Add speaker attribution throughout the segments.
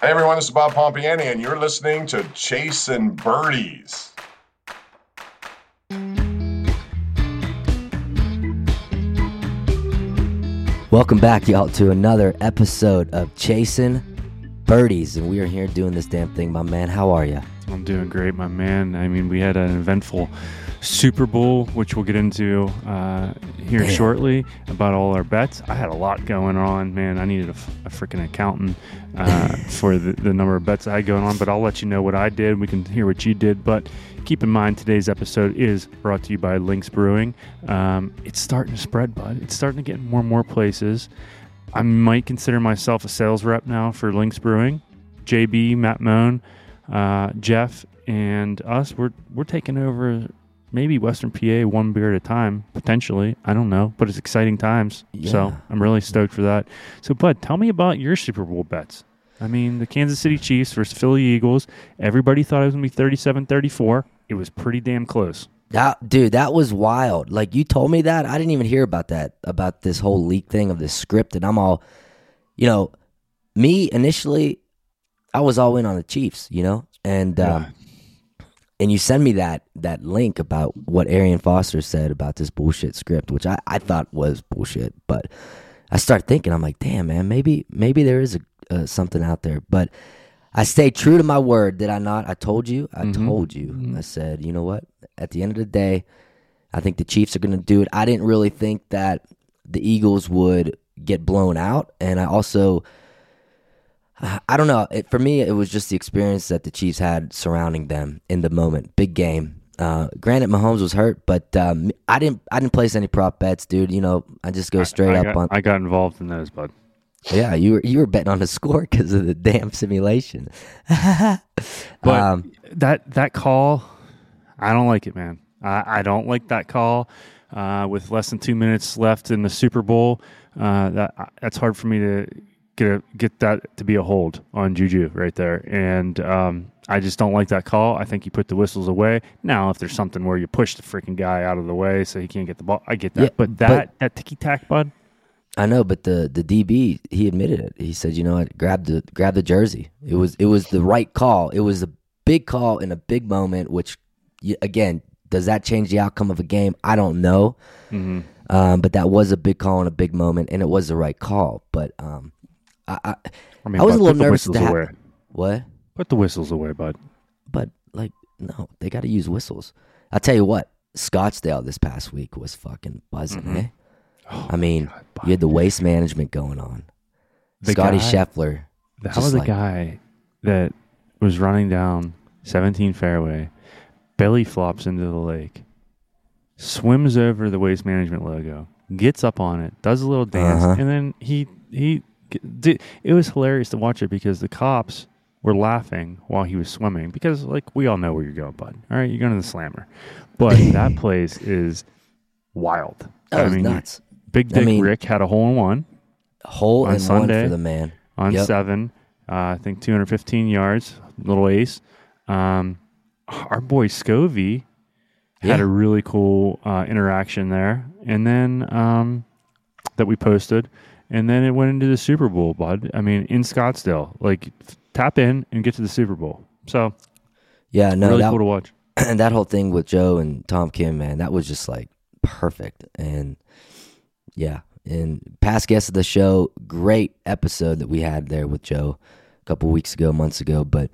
Speaker 1: Hey everyone, this is Bob Pompeani, and you're listening to Chasing Birdies.
Speaker 2: Welcome back, y'all, to another episode of Chasing Birdies, and we are here doing this damn thing. My man, how are you?
Speaker 3: I'm doing great, my man. I mean, we had an eventful Super Bowl, which we'll get into uh, here
Speaker 2: Damn.
Speaker 3: shortly about all our bets. I had a lot going on, man. I needed a freaking accountant uh, for the, the number of bets I had going on, but I'll let you know what I did. We can hear what you did, but keep in mind today's episode is brought to you by Lynx Brewing. Um, it's starting to spread, bud. It's starting to get in more and more places. I might consider myself a sales rep now for Lynx Brewing. JB, Matt Moan, uh, Jeff, and us, we're we're taking over maybe Western PA one beer at a time, potentially. I don't know, but it's exciting times. So I'm really stoked for that. So, Bud, tell me about your Super Bowl bets. I mean, the Kansas City Chiefs versus Philly Eagles. Everybody thought it was going to be 37 34. It was pretty damn close.
Speaker 2: That dude, that was wild. Like you told me that, I didn't even hear about that about this whole leak thing of this script, and I'm all, you know, me initially, I was all in on the Chiefs, you know, and um, and you send me that that link about what Arian Foster said about this bullshit script, which I I thought was bullshit, but I start thinking, I'm like, damn man, maybe maybe there is a uh, something out there, but. I stay true to my word, did I not? I told you. I
Speaker 3: Mhm.
Speaker 2: told you.
Speaker 3: Mhm.
Speaker 2: I said, you know what? At the end of the day, I think the Chiefs are going to do it. I didn't really think that the Eagles would get blown out, and I also, I don't know. It, for me, it was just the experience that the Chiefs had surrounding them in the moment. Big game. Uh, granted, Mahomes was hurt, but um, I didn't. I didn't place any prop bets, dude. You know, I just go straight
Speaker 3: I,
Speaker 2: up
Speaker 3: got,
Speaker 2: on.
Speaker 3: I got involved in those, Bud.
Speaker 2: yeah, you were you were betting on the score because of the damn simulation.
Speaker 3: But
Speaker 2: um,
Speaker 3: that that call, I don't like it, man. I, I don't like that call. Uh, with less than two minutes left in the Super Bowl, uh, that that's hard for me to get a, get that to be a hold on Juju right there, and um, I just don't like that call. I think you put the whistles away. Now, if there's something where you push the freaking guy out of the way so he can't get the ball, I get that.
Speaker 2: Yeah,
Speaker 3: but
Speaker 2: but-
Speaker 3: that that ticky tack, bud.
Speaker 2: I know, but the the DB he admitted it. He said, "You know what? Grab the grab the jersey. It was it was the right call. It was a big call in a big moment. Which, again, does that change the outcome of a game? I don't know.
Speaker 3: Mm-hmm.
Speaker 2: Um, but that was a big call in a big moment, and it was the right call. But um, I, I
Speaker 3: I mean,
Speaker 2: I was a little nervous to ha-
Speaker 3: away.
Speaker 2: what?
Speaker 3: Put the whistles away, bud.
Speaker 2: But like, no, they got to use whistles. I'll tell you what. Scottsdale this past week was fucking buzzing.
Speaker 3: Mhm.
Speaker 2: Eh?
Speaker 3: Oh,
Speaker 2: I mean, you had the waste management going on.
Speaker 3: The
Speaker 2: Scotty
Speaker 3: guy-
Speaker 2: Scheffler. Just
Speaker 3: was the
Speaker 2: like-
Speaker 3: guy that was running down 17 fairway, belly flops into the lake, swims over the waste management logo, gets up on it, does a little dance,
Speaker 2: Uh-huh.
Speaker 3: and then he he did. It was hilarious to watch it because the cops were laughing while he was swimming because like we all know where you're going, bud. All right, you're going to the slammer, but that place is wild.
Speaker 2: That
Speaker 3: I mean,
Speaker 2: nuts.
Speaker 3: Big
Speaker 2: I
Speaker 3: Dick
Speaker 2: mean-
Speaker 3: Rick had a hole in one
Speaker 2: Hole
Speaker 3: on
Speaker 2: in
Speaker 3: Sunday.
Speaker 2: one for the man.
Speaker 3: on
Speaker 2: Yep.
Speaker 3: seven. Uh, I think 215 yards, little ace. Um, our boy Scovey had a really cool uh, interaction there, and then um, that we posted, and then it went into the Super Bowl, bud. I mean, in Scottsdale, like tap in and get to the Super Bowl. So
Speaker 2: Yeah, no,
Speaker 3: really
Speaker 2: that,
Speaker 3: cool to watch.
Speaker 2: and that whole thing with Joe and Tom Kim, man, that was just like perfect. And yeah, and past guest of the show, great episode that we had there with Joe a couple weeks ago, months ago. But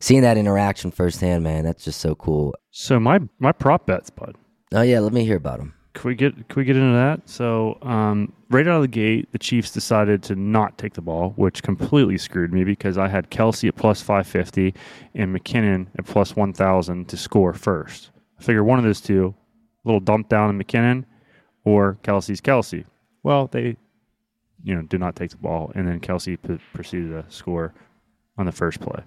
Speaker 2: seeing that interaction firsthand, man, that's just so cool.
Speaker 3: So my my prop bets, bud.
Speaker 2: Oh yeah, let me hear about him.
Speaker 3: Can we get can we get into that? So um, right out of the gate, the Chiefs decided to not take the ball, which completely screwed me because I had Kelce at plus five fifty and McKinnon at plus one thousand to score first. I figure one of those two, a little dump down in McKinnon, or Kelce's Kelce. Well, they, you know, did not take the ball, and then Kelce p- proceeded to score on the first play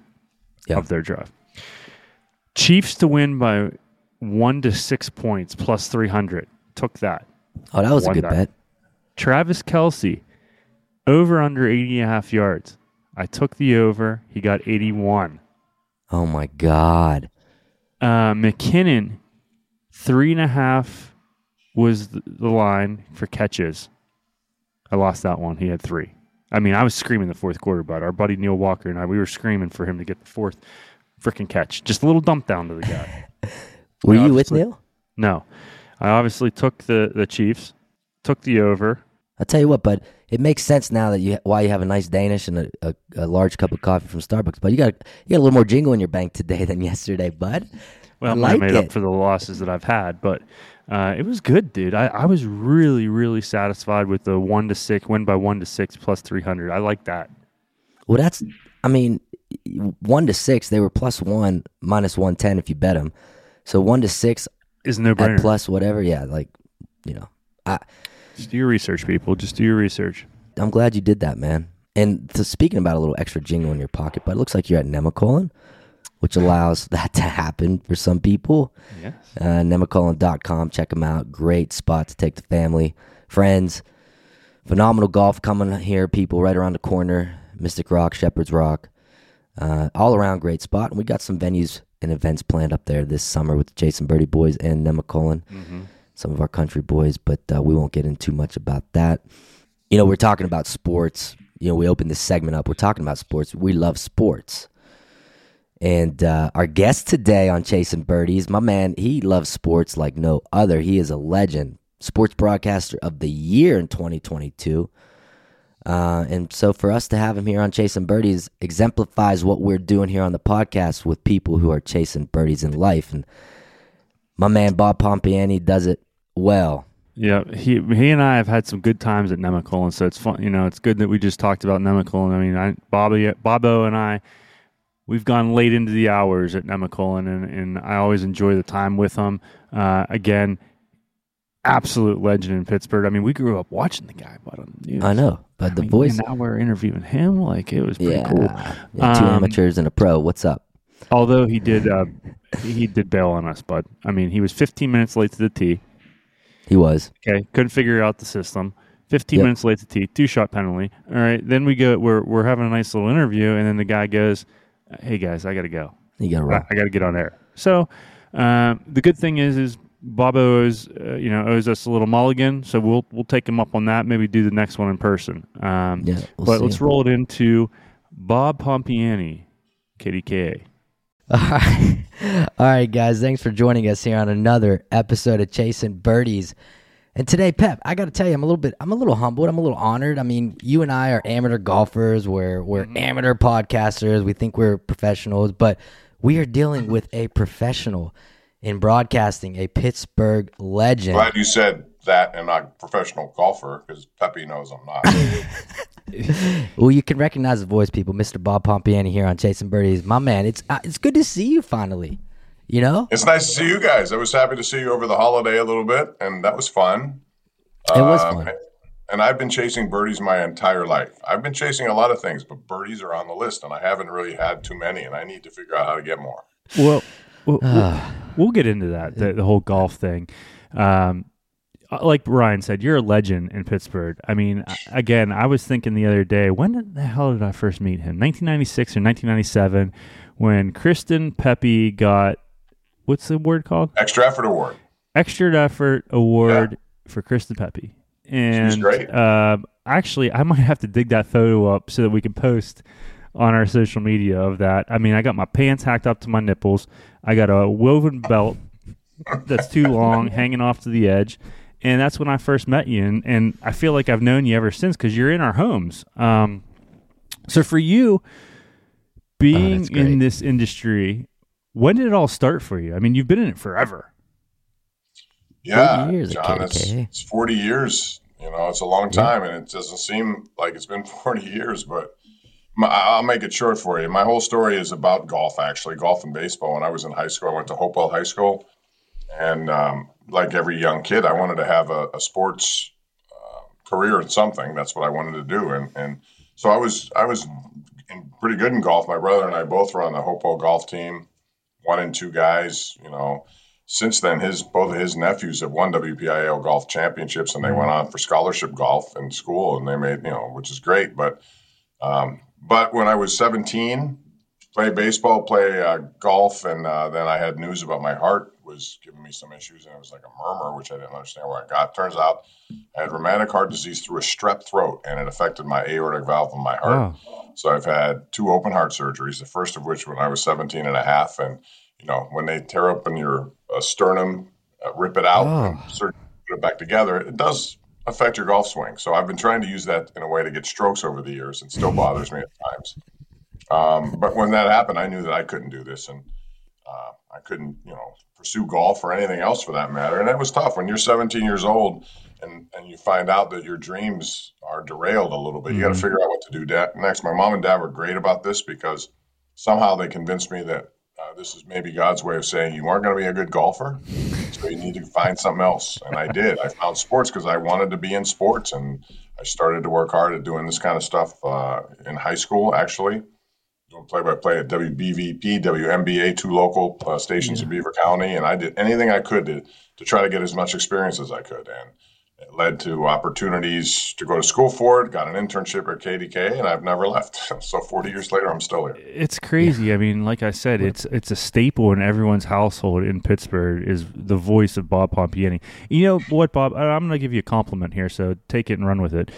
Speaker 2: Yeah.
Speaker 3: of their drive. Chiefs to win by one to six points plus three hundred. Took that.
Speaker 2: Oh, that was a good
Speaker 3: that.
Speaker 2: bet.
Speaker 3: Travis Kelce, over under 80 and a half yards. I took the over. He got 81.
Speaker 2: Oh my god.
Speaker 3: Uh, McKinnon, three and a half was the line for catches. I lost that one. He had three. I mean, I was screaming the fourth quarter, but our buddy Neil Walker and I, we were screaming for him to get the fourth freaking catch. Just a little dump down to the guy.
Speaker 2: Were you with. Neil?
Speaker 3: no, I obviously took the the Chiefs, took the over.
Speaker 2: I'll tell you what, but it makes sense now that you why you have a nice Danish and a, a, a large cup of coffee from Starbucks. But you got you got a little more jingle in your bank today than yesterday, bud.
Speaker 3: Well,
Speaker 2: I
Speaker 3: I
Speaker 2: like
Speaker 3: made
Speaker 2: it.
Speaker 3: up for the losses that I've had, but uh, it was good, dude. I, I was really, really satisfied with the one to six win by one to six plus three hundred. I like that.
Speaker 2: Well, that's I mean, one to six they were plus one minus one ten if you bet them. So one to six
Speaker 3: Is no brainer.
Speaker 2: plus whatever, yeah, like you know, I
Speaker 3: Just do your research, people. Just do your research.
Speaker 2: I'm glad you did that, man. And to, speaking about a little extra jingle in your pocket, but it looks like you're at Nemacolin, which allows that to happen for some people.
Speaker 3: Yes.
Speaker 2: uh, nemacolin.com. Check them out. Great spot to take the family, friends. Phenomenal golf coming here, people right around the corner. Mystic Rock, Shepherd's Rock. Uh, all around great spot. And we got some venues and events planned up there this summer with Chasing Birdie boys and Nemacolin, some of our country boys, but uh, we won't get into too much about that. You know, we're talking about sports. You know, we opened this segment up. We're talking about sports. We love sports. And uh, our guest today on Chasing Birdies, my man, he loves sports like no other. He is a legend, sports broadcaster of the year in 2022. Uh, and so for us to have him here on Chasing Birdies exemplifies what we're doing here on the podcast with people who are chasing birdies in life. And my man, Bob Pompeani, does it well.
Speaker 3: Yeah, he he and I have had some good times at Nemacolin, so it's fun. You know, it's good that we just talked about Nemacolin. I mean, I, Bobby, Bobo, and I, we've gone late into the hours at Nemacolin, and and I always enjoy the time with him. Uh, again, absolute legend in Pittsburgh. I mean, we grew up watching the guy, but um, you
Speaker 2: I know, but
Speaker 3: I
Speaker 2: the
Speaker 3: mean,
Speaker 2: voice,
Speaker 3: now we're interviewing him. Like it was pretty
Speaker 2: yeah,
Speaker 3: cool.
Speaker 2: yeah, two
Speaker 3: Um,
Speaker 2: amateurs and a pro. What's up?
Speaker 3: Although he did, uh, he did bail on us, but I mean, he was 15 minutes late to the tee.
Speaker 2: He was.
Speaker 3: Okay, couldn't figure out the system. 15
Speaker 2: Yep.
Speaker 3: minutes late to tee, two shot penalty. All right, then we go. We're we're having a nice little interview, and then the guy goes, "Hey guys, I got to go.
Speaker 2: You got to
Speaker 3: I. I got to get on air." So um, the good thing is, is Bobo owes uh, you know owes us a little mulligan, so we'll we'll take him up on that. Maybe do the next one in person. Um,
Speaker 2: Yeah, we'll
Speaker 3: but let's roll it into Bob Pompeani, KDKA.
Speaker 2: All right. All right, guys. Thanks for joining us here on another episode of Chasing Birdies. And today, Pep, I got to tell you, I'm a little bit, I'm a little humbled. I'm a little honored. I mean, you and I are amateur golfers. We're we're amateur podcasters. We think we're professionals, but we are dealing with a professional in broadcasting, a Pittsburgh legend.
Speaker 1: Glad you said that and not professional golfer because Pepe knows I'm not.
Speaker 2: Well, you can recognize the voice, people. Mr. Bob Pompeani here on Chasing Birdies. My man, it's uh, it's good to see you finally. You know,
Speaker 1: it's nice to see you guys. I was happy to see you over the holiday a little bit, and that was fun.
Speaker 2: it was
Speaker 1: Um,
Speaker 2: fun.
Speaker 1: And I've been chasing birdies my entire life. I've been chasing a lot of things, but birdies are on the list, and I haven't really had too many, and I need to figure out how to get more.
Speaker 3: Well, we'll, we'll, we'll get into that the, the whole golf thing. Um, like Ryan said, you're a legend in Pittsburgh. I mean, again, I was thinking the other day, when the hell did I first meet him? 1996 or 1997, when Kristen Pepe got what's the word called?
Speaker 1: Extra effort award.
Speaker 3: Extra Effort Award for Kristen Pepe. And
Speaker 1: great.
Speaker 3: um, actually, I might have to dig that photo up so that we can post on our social media of that. I mean, I got my pants hacked up to my nipples. I got a woven belt that's too long, hanging off to the edge. And that's when I first met you. And, and I feel like I've known you ever since because you're in our homes. Um, so for you, being
Speaker 2: that's great.
Speaker 3: in this industry, when did it all start for you? I mean, you've been in it forever.
Speaker 1: Yeah,
Speaker 2: years
Speaker 1: John, it's, it's 40 years. You know, it's a long time, and it doesn't seem like it's been 40 years, but my, I'll make it short for you. My whole story is about golf, actually, golf and baseball. When I was in high school, I went to Hopewell High School, and um, like every young kid, I wanted to have a, a sports uh, career in something. That's what I wanted to do, and and so I was I was in, pretty good in golf. My brother and I both were on the Hopewell golf team, one and two guys. You know, since then, his both of his nephews have won WPIAL golf championships, and they went on for scholarship golf in school, and they made you know, which is great. But um, but when I was 17, play baseball, play uh, golf, and uh, then I had news about my heart was giving me some issues, and it was like a murmur, which I didn't understand where I got. Turns out I had rheumatic heart disease through a strep throat, and it affected my aortic valve of my heart.
Speaker 3: Oh,
Speaker 1: So I've had two open heart surgeries, the first of which when I was 17 and a half. And, you know, when they tear open your uh, sternum, uh, rip it out,
Speaker 2: Oh.
Speaker 1: and put it back together, it does affect your golf swing. So I've been trying to use that in a way to get strokes over the years. and still bothers me at times. Um, but when that happened, I knew that I couldn't do this. And uh, I couldn't, you know, pursue golf or anything else for that matter. And it was tough when you're 17 years old and, and you find out that your dreams are derailed a little bit. You got to
Speaker 3: Mhm.
Speaker 1: figure out what to do next. My mom and dad were great about this because somehow they convinced me that uh, this is maybe God's way of saying you aren't going to be a good golfer, so you need to find something else. And I did. I found sports because I wanted to be in sports, and I started to work hard at doing this kind of stuff uh, in high school. Actually, doing play-by-play at WBVP, WMBA, two local uh, stations in Beaver County, and I did anything I could to to try to get as much experience as I could, and it led to opportunities to go to school for it. Got an internship at KDKA, and I've never left. So 40 years later, I'm still here.
Speaker 3: it's crazy. I mean, like I said, it's it's a staple in everyone's household in Pittsburgh. Is the voice of Bob Pompeani? You know what, Bob? I- I'm going to give you a compliment here, so take it and run with it.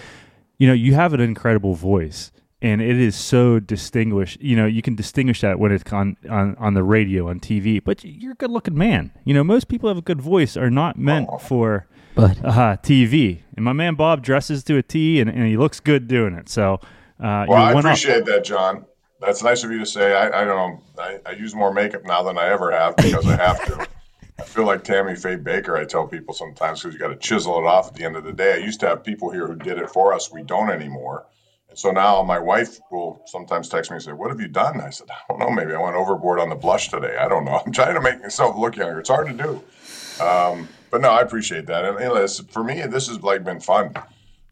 Speaker 3: You know, you have an incredible voice, and it is so distinguished. You know, you can distinguish that when it's on on, on the radio, on TV. But you're a good-looking man. You know, most people have a good voice are not meant
Speaker 1: Oh.
Speaker 3: for
Speaker 2: But
Speaker 3: uh, TV. And my man Bob dresses to a T, and, and he looks good doing it. So, uh,
Speaker 1: Well,
Speaker 3: you're
Speaker 1: I
Speaker 3: one up.
Speaker 1: appreciate that, John. That's nice of you to say. I, I don't know. I, I use more makeup now than I ever have because I have to. I feel like Tammy Faye Bakker. I tell people sometimes because you got to chisel it off at the end of the day. I used to have people here who did it for us. We don't anymore. And so now my wife will sometimes text me and say, "What have you done?" I said, "I don't know. Maybe I went overboard on the blush today. I don't know. I'm trying to make myself look younger. It's hard to do." Um, but no, I appreciate that. And, and listen, for me, this has like been fun.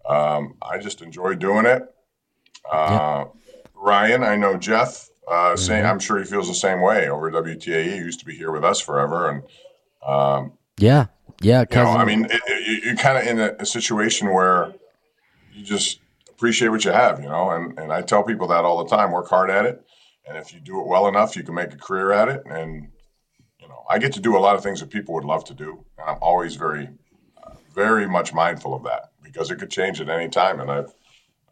Speaker 1: Um, I just enjoy doing it. Uh, Ryan, I know Jeff. Uh, saying, I'm sure he feels the same way over at WTAE. He used to be here with us forever, and um,
Speaker 2: yeah, yeah,
Speaker 1: you know. I mean, it, it, you're kind of in a, a situation where you just appreciate what you have, you know. And and I tell people that all the time: work hard at it, and if you do it well enough, you can make a career at it. And know, I get to do a lot of things that people would love to do, and I'm always very, uh, very much mindful of that because it could change at any time. And I've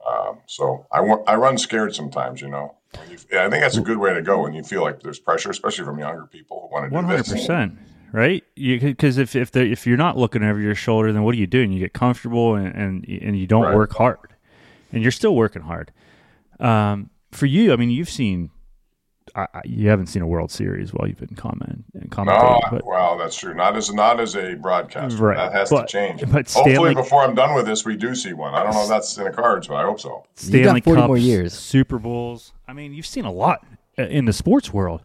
Speaker 1: um, so I I run scared sometimes, you know. You, I think that's a good way to go when you feel like there's pressure, especially from younger people who want to do
Speaker 3: One hundred percent, right? Because if if the, if you're not looking over your shoulder, then what are you doing? You get comfortable and and, and you don't
Speaker 1: Right.
Speaker 3: work hard, and you're still working hard. Um, for you, I mean, you've seen. I, I, you haven't seen a World Series while you've been comment and
Speaker 1: No,
Speaker 3: commentating, but
Speaker 1: well, that's true. Not as not as a broadcaster.
Speaker 3: Right.
Speaker 1: That has
Speaker 3: But-
Speaker 1: to change.
Speaker 3: but
Speaker 1: Hopefully,
Speaker 3: Stanley-
Speaker 1: before I'm done with this, we do see one. I don't know if that's in the cards, but I hope so.
Speaker 2: You got
Speaker 3: Stanley
Speaker 2: 40
Speaker 3: Cups,
Speaker 2: more years.
Speaker 3: Super Bowls. I mean, you've seen a lot uh, in the sports world.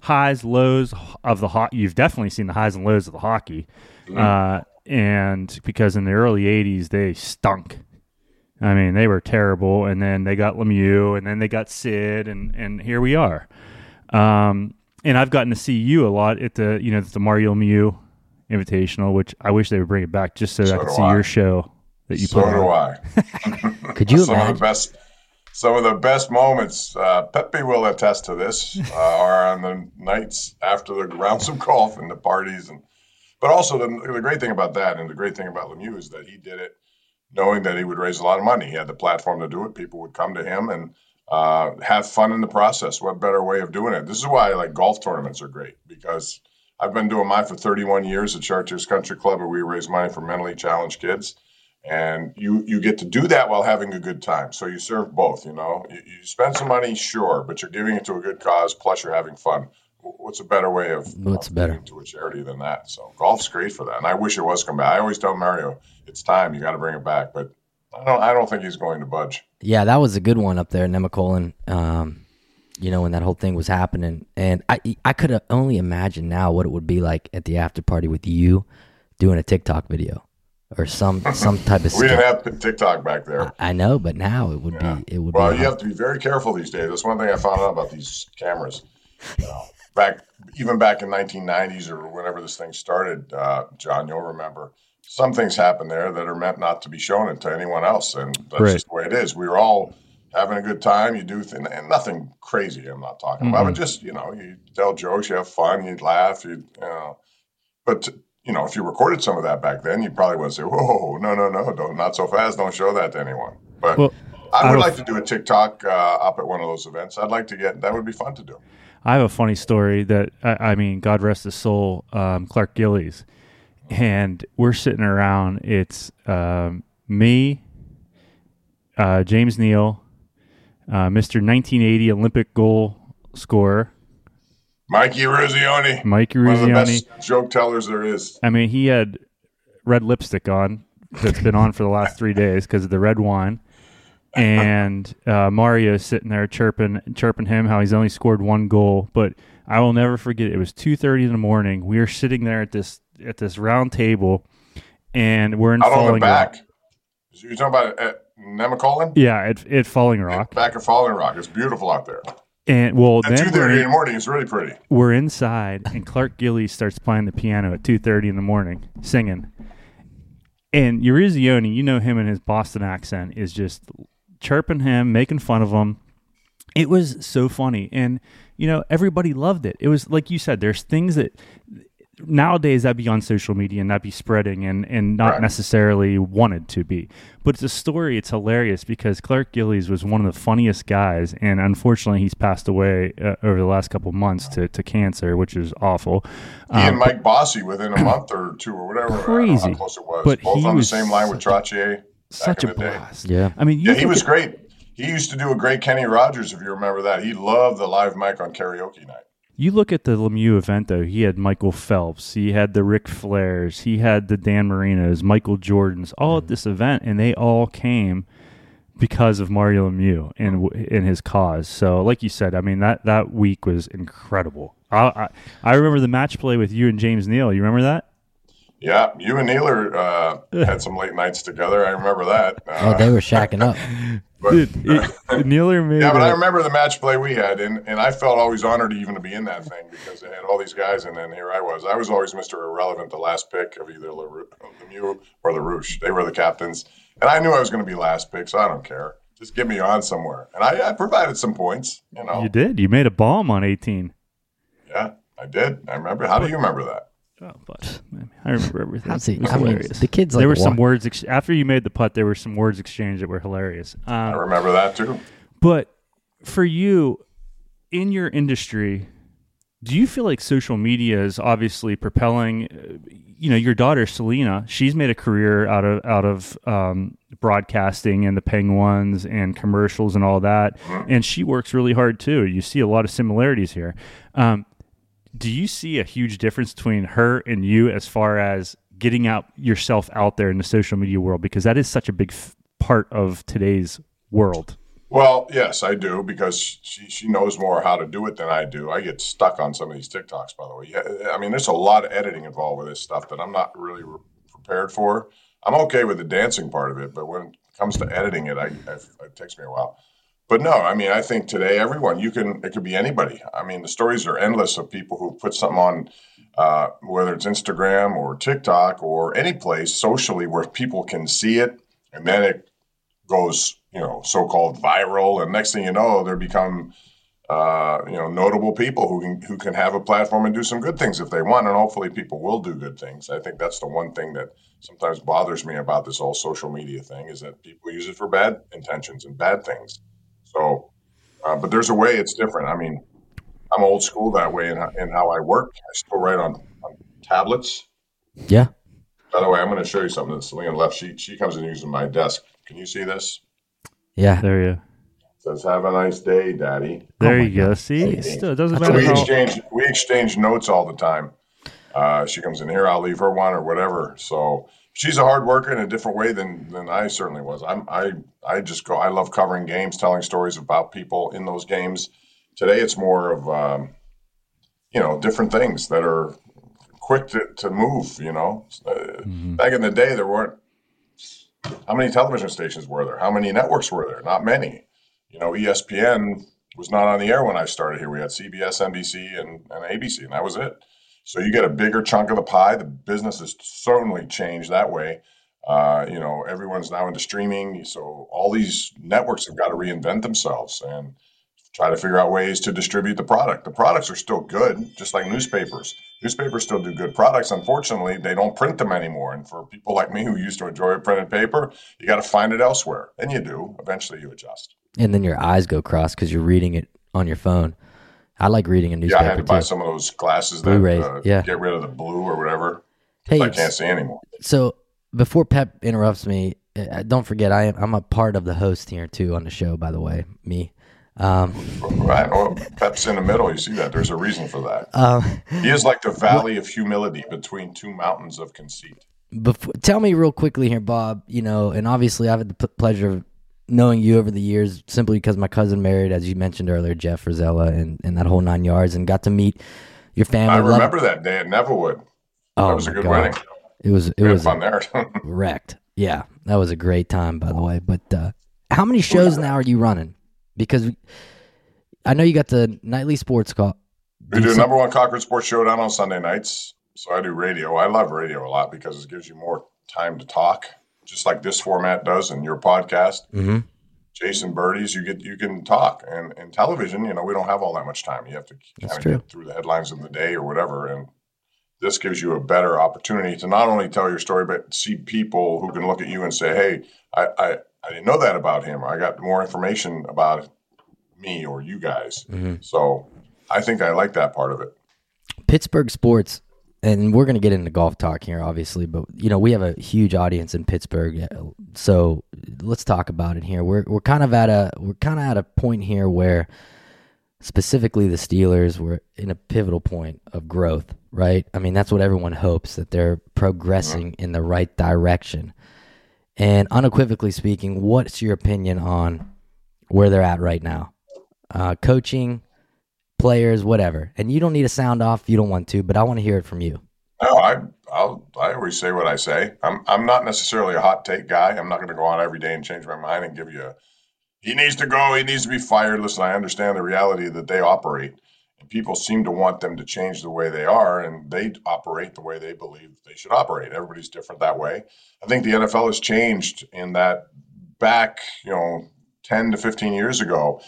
Speaker 3: Highs, lows of the hockey. You've definitely seen the highs and lows of the hockey.
Speaker 1: Mm-hmm.
Speaker 3: Uh, and because in the early 80s, they stunk. I mean, they were terrible. And then they got Lemieux, and then they got Sid, and, and here we are. Um, and I've gotten to see you a lot at the, you know, the Mario Lemieux Invitational, which I wish they would bring it back just so,
Speaker 1: So
Speaker 3: I could see
Speaker 1: I.
Speaker 3: your show that you
Speaker 1: so
Speaker 3: put
Speaker 1: do
Speaker 3: on.
Speaker 1: I.
Speaker 2: Could you
Speaker 1: some
Speaker 2: imagine?
Speaker 1: of the best, some of the best moments. Uh, Pepe will attest to this. Uh, are on the nights after the rounds of golf and the parties, and but also the, the great thing about that, and the great thing about Lemieux is that he did it knowing that he would raise a lot of money. He had the platform to do it. People would come to him and uh, have fun in the process. What better way of doing it? This is why like golf tournaments are great because I've been doing mine for 31 years at Chartiers Country Club, where we raise money for mentally challenged kids and you you get to do that while having a good time. So you serve both. You know, you, you spend some money, sure, but you're giving it to a good cause. Plus, you're having fun. What's a better way of
Speaker 2: What's
Speaker 1: of
Speaker 2: better?
Speaker 1: to a charity than that? So golf's great for that, and I wish it was come back. I always tell Mario, it's time. You got to bring it back, but I don't. I don't think he's going to budge.
Speaker 2: Yeah, that was a good one up there in Nemacolin. Um, you know, when that whole thing was happening, and I I could only imagine now what it would be like at the after party with you doing a TikTok video or some some type of.
Speaker 1: We didn't have TikTok back there.
Speaker 2: I know, but now it would
Speaker 1: Yeah.
Speaker 2: be it would
Speaker 1: Well, you have to be very careful these days. That's one thing I found out about these cameras. You know, back even back in 1990s or whenever this thing started, uh, John, you'll remember some things happen there that are meant not to be shown to anyone else, and that's
Speaker 3: Right.
Speaker 1: just the way it is. We were all having a good time. You do and nothing crazy. I'm not talking about, but just you know, you tell jokes, you have fun, you laugh, you you know. but you know, if you recorded some of that back then, you probably would say, "Whoa, no, no, no, don't, not so fast! Don't show that to anyone." But
Speaker 3: Well,
Speaker 1: I
Speaker 3: I
Speaker 1: would
Speaker 3: don't-
Speaker 1: like to do a TikTok uh, up at one of those events. I'd like to get that. Would be fun to do.
Speaker 3: I have a funny story that I, I mean, God rest his soul, um, Clark Gillies, and we're sitting around. It's um, me, uh, James Neal, uh, Mr. 1980 Olympic goal scorer,
Speaker 1: Mike Eruzione,
Speaker 3: Mike
Speaker 1: one of the best joke tellers there is.
Speaker 3: I mean, he had red lipstick on that's been on for the last three days because of the red wine. And uh, Mario is sitting there chirping, chirping him how he's only scored one goal. But I will never forget. It was two thirty in the morning. We were sitting there at this at this round table, and we're in
Speaker 1: Out
Speaker 3: Falling Rock.
Speaker 1: back. You're talking about uh, at Nemacolin?
Speaker 3: Yeah, at, at Falling Rock.
Speaker 1: Back at Falling Rock. It's beautiful out there.
Speaker 3: And well,
Speaker 1: At two thirty in
Speaker 3: in,
Speaker 1: the morning, it's really pretty.
Speaker 3: we're inside, and Clark Gillies starts playing the piano at two thirty in the morning, singing. And Eruzione, you know him and his Boston accent is just chirping him, making fun of him. It was so funny, and you know everybody loved it. It was like you said. There's things that nowadays that'd be on social media and that'd be spreading and and not
Speaker 1: Right.
Speaker 3: necessarily wanted to be. But it's a story. It's hilarious because Clark Gillies was one of the funniest guys, and unfortunately, he's passed away uh, over the last couple months to, to cancer, which is awful.
Speaker 1: He and
Speaker 3: Um,
Speaker 1: Mike Bossy within a month or two or whatever. I don't know
Speaker 3: Crazy.
Speaker 1: how close it was.
Speaker 3: But
Speaker 1: Both
Speaker 3: he
Speaker 1: on the same line with
Speaker 3: such
Speaker 1: Trottier.
Speaker 3: such a
Speaker 1: in the day.
Speaker 3: blast.
Speaker 2: Yeah.
Speaker 3: I mean,
Speaker 1: Yeah, he was
Speaker 3: at-
Speaker 1: great. He used to do a great Kenny Rogers, if you remember that. He loved the live mic on karaoke night.
Speaker 3: You look at the Lemieux event though. He had Michael Phelps, he had the Ric Flairs, he had the Dan Marinos, Michael Jordans, all at mm-hmm. this event, and they all came because of Mario Lemieux and in his cause. So, like you said, I mean that that week was incredible. I I, I remember the match play with you and James Neal. You remember that?
Speaker 1: Yeah, you and Neeler uh, had some late nights together. I remember that. Uh,
Speaker 2: Oh, they were shacking up.
Speaker 1: but,
Speaker 3: Dude, it, Nealer made
Speaker 1: yeah, but I remember the match play we had, and, and I felt always honored even to be in that thing because they had all these guys, and then here I was. I was always Mr. Irrelevant, the last pick of either LaRou- Lemieux or the LaRouche. They were the captains, and I knew I was going to be last pick, so I don't care. Just get me on somewhere. And I, I provided some points, you know.
Speaker 3: you did. You made a bomb on 18.
Speaker 1: Yeah, I did. I remember. How do you remember that?
Speaker 3: Oh, but I remember everything.
Speaker 2: How's he?
Speaker 3: It was
Speaker 2: I mean,
Speaker 3: hilarious.
Speaker 2: the kids like
Speaker 3: there were some
Speaker 2: wa-
Speaker 3: words ex- after you made the putt. There were some words exchanged that were hilarious.
Speaker 1: I
Speaker 3: Um,
Speaker 1: remember that too.
Speaker 3: but for you, in your industry, do you feel like social media is obviously propelling? uh, You know, your daughter Celina, she's made a career out of out of um, broadcasting and the Penguins and commercials and all that, and she works really hard too. You see a lot of similarities here. Um, do you see a huge difference between her and you as far as getting out yourself out there in the social media world because that is such a big f- part of today's world
Speaker 1: Well, yes, I do because she she knows more how to do it than I do. I get stuck on some of these TikToks, by the way. Yeah, I mean, there's a lot of editing involved with this stuff that I'm not really re- prepared for. I'm okay with the dancing part of it, but when it comes to editing it, I, I it takes me a while. But no, I mean, I think today everyone you can it could be anybody. I mean, the stories are endless of people who put something on, uh, whether it's Instagram or TikTok or any place socially where people can see it, and then it goes, you know, so-called viral, and next thing you know, they become, uh, you know, notable people who can who can have a platform and do some good things if they want, and hopefully people will do good things. I think that's the one thing that sometimes bothers me about this whole social media thing is that people use it for bad intentions and bad things. So, uh, but there's a way it's different. I mean, I'm old school that way in, in how I work. I still write on, on tablets.
Speaker 2: Yeah.
Speaker 1: By the way, I'm going to show you something that Celina left. She she comes and uses my desk. Can you see this?
Speaker 2: Yeah.
Speaker 3: there you
Speaker 1: go. Says, "Have a nice day, Daddy."
Speaker 3: there
Speaker 2: my
Speaker 3: you go see it still doesn't
Speaker 2: That's
Speaker 3: matter
Speaker 1: we
Speaker 3: how
Speaker 1: exchange we exchange notes all the time. Uh, she comes in here, I'll leave her one or whatever. So she's a hard worker in a different way than than I certainly was. I'm I I just go. I love covering games, telling stories about people in those games. Today it's more of um, you know different things that are quick to, to move. You know, uh, back in the day there weren't. How many television stations were there? How many networks were there? Not many. You know, ESPN was not on the air when I started here. We had CBS, NBC, and, and ABC, and that was it. So you get a bigger chunk of the pie. The business has certainly changed that way. Uh, you know, everyone's now into streaming, so all these networks have got to reinvent themselves. And try to figure out ways to distribute the product. The products are still good, just like newspapers. Newspapers still do good products. Unfortunately, they don't print them anymore. And for people like me who used to enjoy printed paper, you got to find it elsewhere. And you do. Eventually, you adjust.
Speaker 4: And then your eyes go cross because you're reading it on your phone. I like reading a newspaper.
Speaker 1: Yeah, I had to buy
Speaker 4: too.
Speaker 1: some of those glasses that uh,
Speaker 4: yeah.
Speaker 1: get rid of the blue or whatever.
Speaker 4: Hey,
Speaker 1: I can't see anymore.
Speaker 4: so before Pep interrupts me, uh, don't forget I am I'm a part of the host here too on the show. By the way, me. Um,
Speaker 1: Right. Well, Pep's in the middle. You see that? There's a reason for that.
Speaker 4: um,
Speaker 1: He is like the valley of humility between two mountains of conceit.
Speaker 4: before, tell me real quickly here, Bob. You know, and obviously I've had the p- pleasure of knowing you over the years simply because my cousin married, as you mentioned earlier, Jeff Verszyla, and, and that whole nine yards, and got to meet your family.
Speaker 1: I remember that day at Neverwood.
Speaker 4: oh
Speaker 1: That was a good
Speaker 4: God.
Speaker 1: wedding.
Speaker 4: It was it
Speaker 1: We
Speaker 4: was
Speaker 1: fun there.
Speaker 4: wrecked. Yeah, that was a great time, by the way. But uh, how many shows now are you running? Because I know you got the nightly sports call.
Speaker 1: we do
Speaker 4: some-
Speaker 1: number one Concord Sports Showdown on Sunday nights. So I do radio. I love radio a lot because it gives you more time to talk, just like this format does in your podcast.
Speaker 4: Mhm.
Speaker 1: Chasing Birdies, you get you can talk, and in television, you know, we don't have all that much time. You have to kind of get through the headlines of the day or whatever, and this gives you a better opportunity to not only tell your story, but see people who can look at you and say, "Hey, I I, I didn't know that about him. I got more information about me or you guys."
Speaker 4: Mhm.
Speaker 1: So I think I like that part of it.
Speaker 4: Pittsburgh sports, and we're going to get into golf talk here, obviously, but you know we have a huge audience in Pittsburgh, so let's talk about it here. We're we're kind of at a we're kind of at a point here where specifically the Steelers were in a pivotal point of growth, right? I mean that's what everyone hopes that they're progressing in the right direction. And unequivocally speaking, what's your opinion on where they're at right now? Uh, coaching, players, whatever. And you don't need to sound off you don't want to, but I want to hear it from you.
Speaker 1: No, I I'll, I always say what I say. I'm I'm not necessarily a hot take guy. I'm not going to go on every day and change my mind and give you a he needs to go, he needs to be fired. Listen, I understand the reality that they operate, and people seem to want them to change the way they are, and they operate the way they believe they should operate. Everybody's different that way. I think the NFL has changed in that back, you know, 10 to 15 years ago,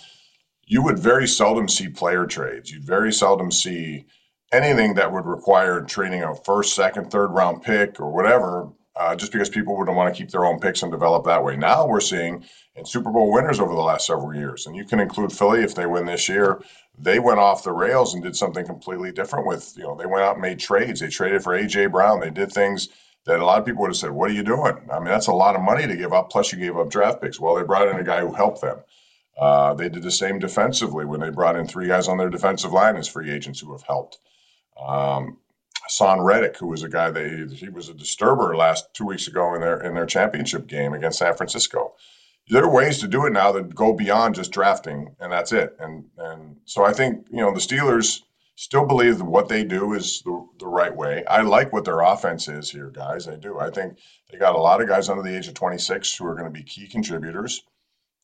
Speaker 1: you would very seldom see player trades. You'd very seldom see anything that would require trading a first, second, third round pick or whatever, uh, just because people wouldn't want to keep their own picks and develop that way. Now we're seeing in Super Bowl winners over the last several years, and you can include Philly if they win this year. They went off the rails and did something completely different with, you know, they went out and made trades. They traded for A.J. Brown. They did things that a lot of people would have said, What are you doing? I mean, that's a lot of money to give up, plus you gave up draft picks. Well, they brought in a guy who helped them. Uh, they did the same defensively when they brought in three guys on their defensive line as free agents who have helped. Um, Reddick, who was a guy they he was a disturber last two weeks ago in their in their championship game against San Francisco. There are ways to do it now that go beyond just drafting, and that's it. And and so I think you know the Steelers still believe that what they do is the, the right way. I like what their offense is here, guys. I do. I think they got a lot of guys under the age of 26 who are going to be key contributors.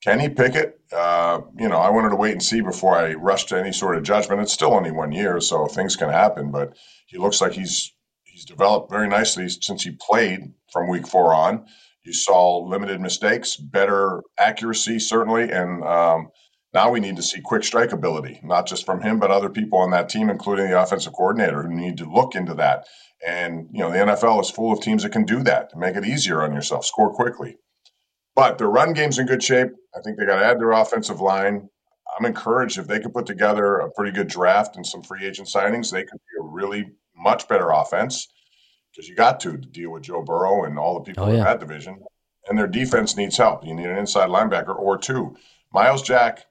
Speaker 1: Kenny Pickett, uh, you know, I wanted to wait and see before I rushed to any sort of judgment. It's still only one year, so things can happen. But he looks like he's he's developed very nicely since he played from week four on. You saw limited mistakes, better accuracy certainly, and um, now we need to see quick strike ability, not just from him, but other people on that team, including the offensive coordinator, who need to look into that. And you know, the NFL is full of teams that can do that to make it easier on yourself, score quickly. But their run game's in good shape. I think they got to add their offensive line. I'm encouraged if they could put together a pretty good draft and some free agent signings, they could be a really much better offense because you got to, to deal with Joe Burrow and all the people
Speaker 4: Oh,
Speaker 1: in that division. And their defense needs help. You need an inside linebacker or two. Myles Jack,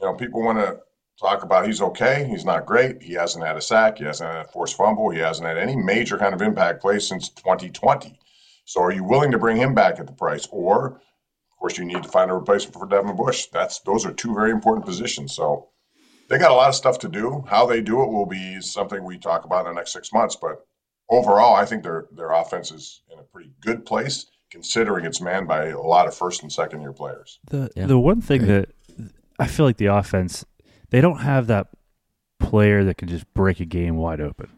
Speaker 1: you know, people want to talk about he's okay. He's not great. He hasn't had a sack. He hasn't had a forced fumble. He hasn't had any major kind of impact play since 2020. So are you willing to bring him back at the price? Or, course, you need to find a replacement for Devin Bush. That's those are two very important positions. So they got a lot of stuff to do. How they do it will be something we talk about in the next six months. But overall, I think their their offense is in a pretty good place, considering it's manned by a lot of first and second year players.
Speaker 3: The
Speaker 4: Yeah.
Speaker 3: the one thing that I feel like the offense they don't have that player that can just break a game wide open.